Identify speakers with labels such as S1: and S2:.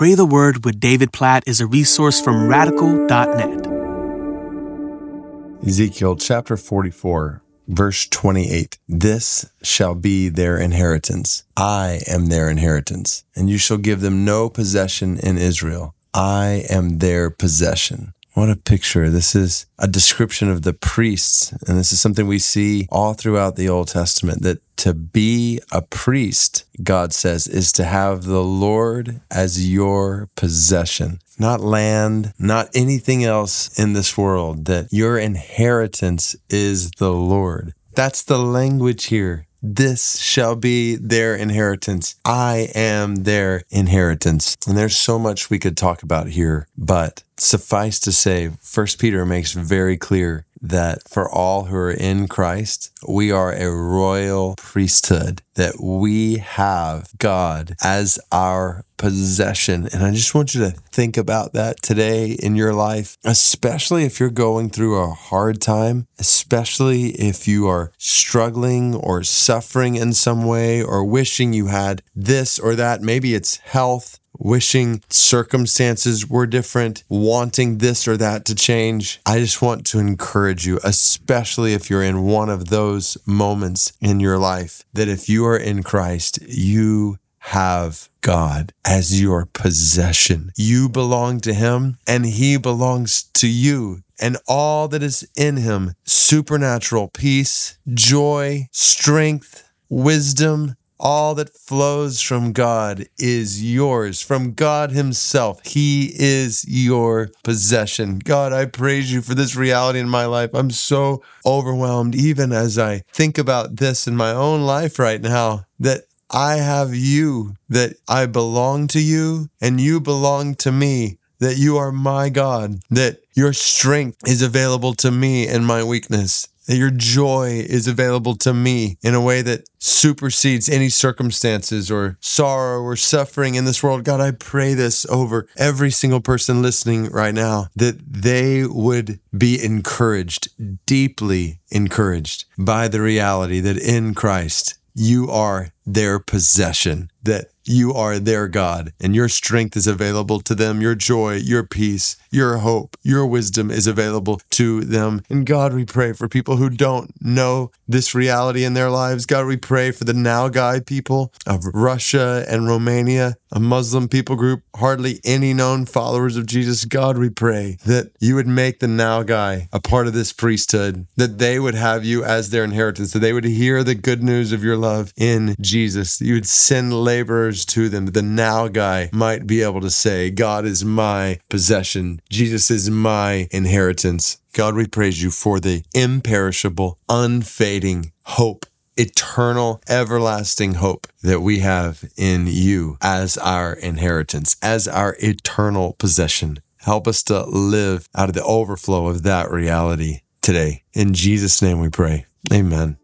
S1: Pray the Word with David Platt is a resource from radical.net.
S2: Ezekiel chapter 44, verse 28. This shall be their inheritance. I am their inheritance, and you shall give them no possession in Israel. I am their possession. What a picture. This is a description of the priests. And this is something we see all throughout the Old Testament that to be a priest, God says, is to have the Lord as your possession, not land, not anything else in this world, that your inheritance is the Lord. That's the language here. This shall be their inheritance. I am their inheritance. And there's so much we could talk about here, but suffice to say, First Peter makes very clear that for all who are in Christ, we are a royal priesthood, that we have God as our possession. And I just want you to think about that today in your life, especially if you're going through a hard time, especially if you are struggling or suffering in some way or wishing you had this or that. Maybe it's health wishing circumstances were different, wanting this or that to change. I just want to encourage you, especially if you're in one of those moments in your life, that if you are in Christ, you have God as your possession. You belong to Him and He belongs to you. And all that is in Him supernatural peace, joy, strength, wisdom, all that flows from God is yours, from God Himself. He is your possession. God, I praise you for this reality in my life. I'm so overwhelmed, even as I think about this in my own life right now, that I have you, that I belong to you, and you belong to me, that you are my God, that your strength is available to me in my weakness, that your joy is available to me in a way that supersedes any circumstances or sorrow or suffering in this world. God, I pray this over every single person listening right now that they would be encouraged, deeply encouraged by the reality that in Christ, you are their possession, that you are their God, and your strength is available to them. Your joy, your peace, your hope, your wisdom is available to them. And God, we pray for people who don't know this reality in their lives. God, we pray for the Nogai people of Russia and Romania, a Muslim people group, hardly any known followers of Jesus. God, we pray that you would make the Nogai a part of this priesthood, that they would have you as their inheritance, that they would hear the good news of your love in Jesus. You would send laborers to them, that the Nogai might be able to say, God is my possession. Jesus is my inheritance. God, we praise you for the imperishable, unfading hope eternal, everlasting hope that we have in you as our inheritance, as our eternal possession. Help us to live out of the overflow of that reality today. In Jesus' name we pray. Amen.